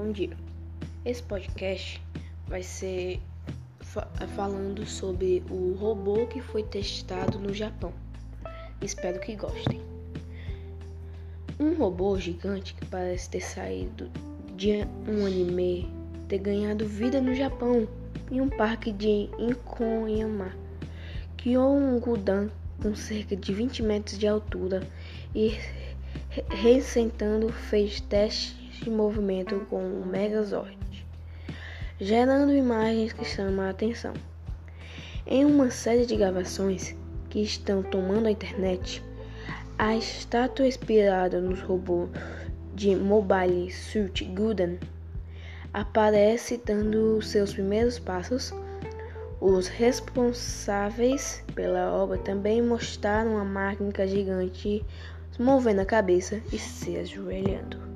Bom dia. Esse podcast vai ser fa falando sobre o robô que foi testado no Japão. Espero que gostem. Um robô gigante que parece ter saído de um anime ter ganhado vida no Japão em um parque de Inkoyama. Criou um Gudan com cerca de 20 metros de altura e recentando fez testes de movimento com o Megazord, gerando imagens que chamam a atenção. Em uma série de gravações que estão tomando a internet, a estátua inspirada nos robôs de Mobile Suit Gundam aparece dando seus primeiros passos. Os responsáveis pela obra também mostraram a máquina gigante movendo a cabeça e se ajoelhando.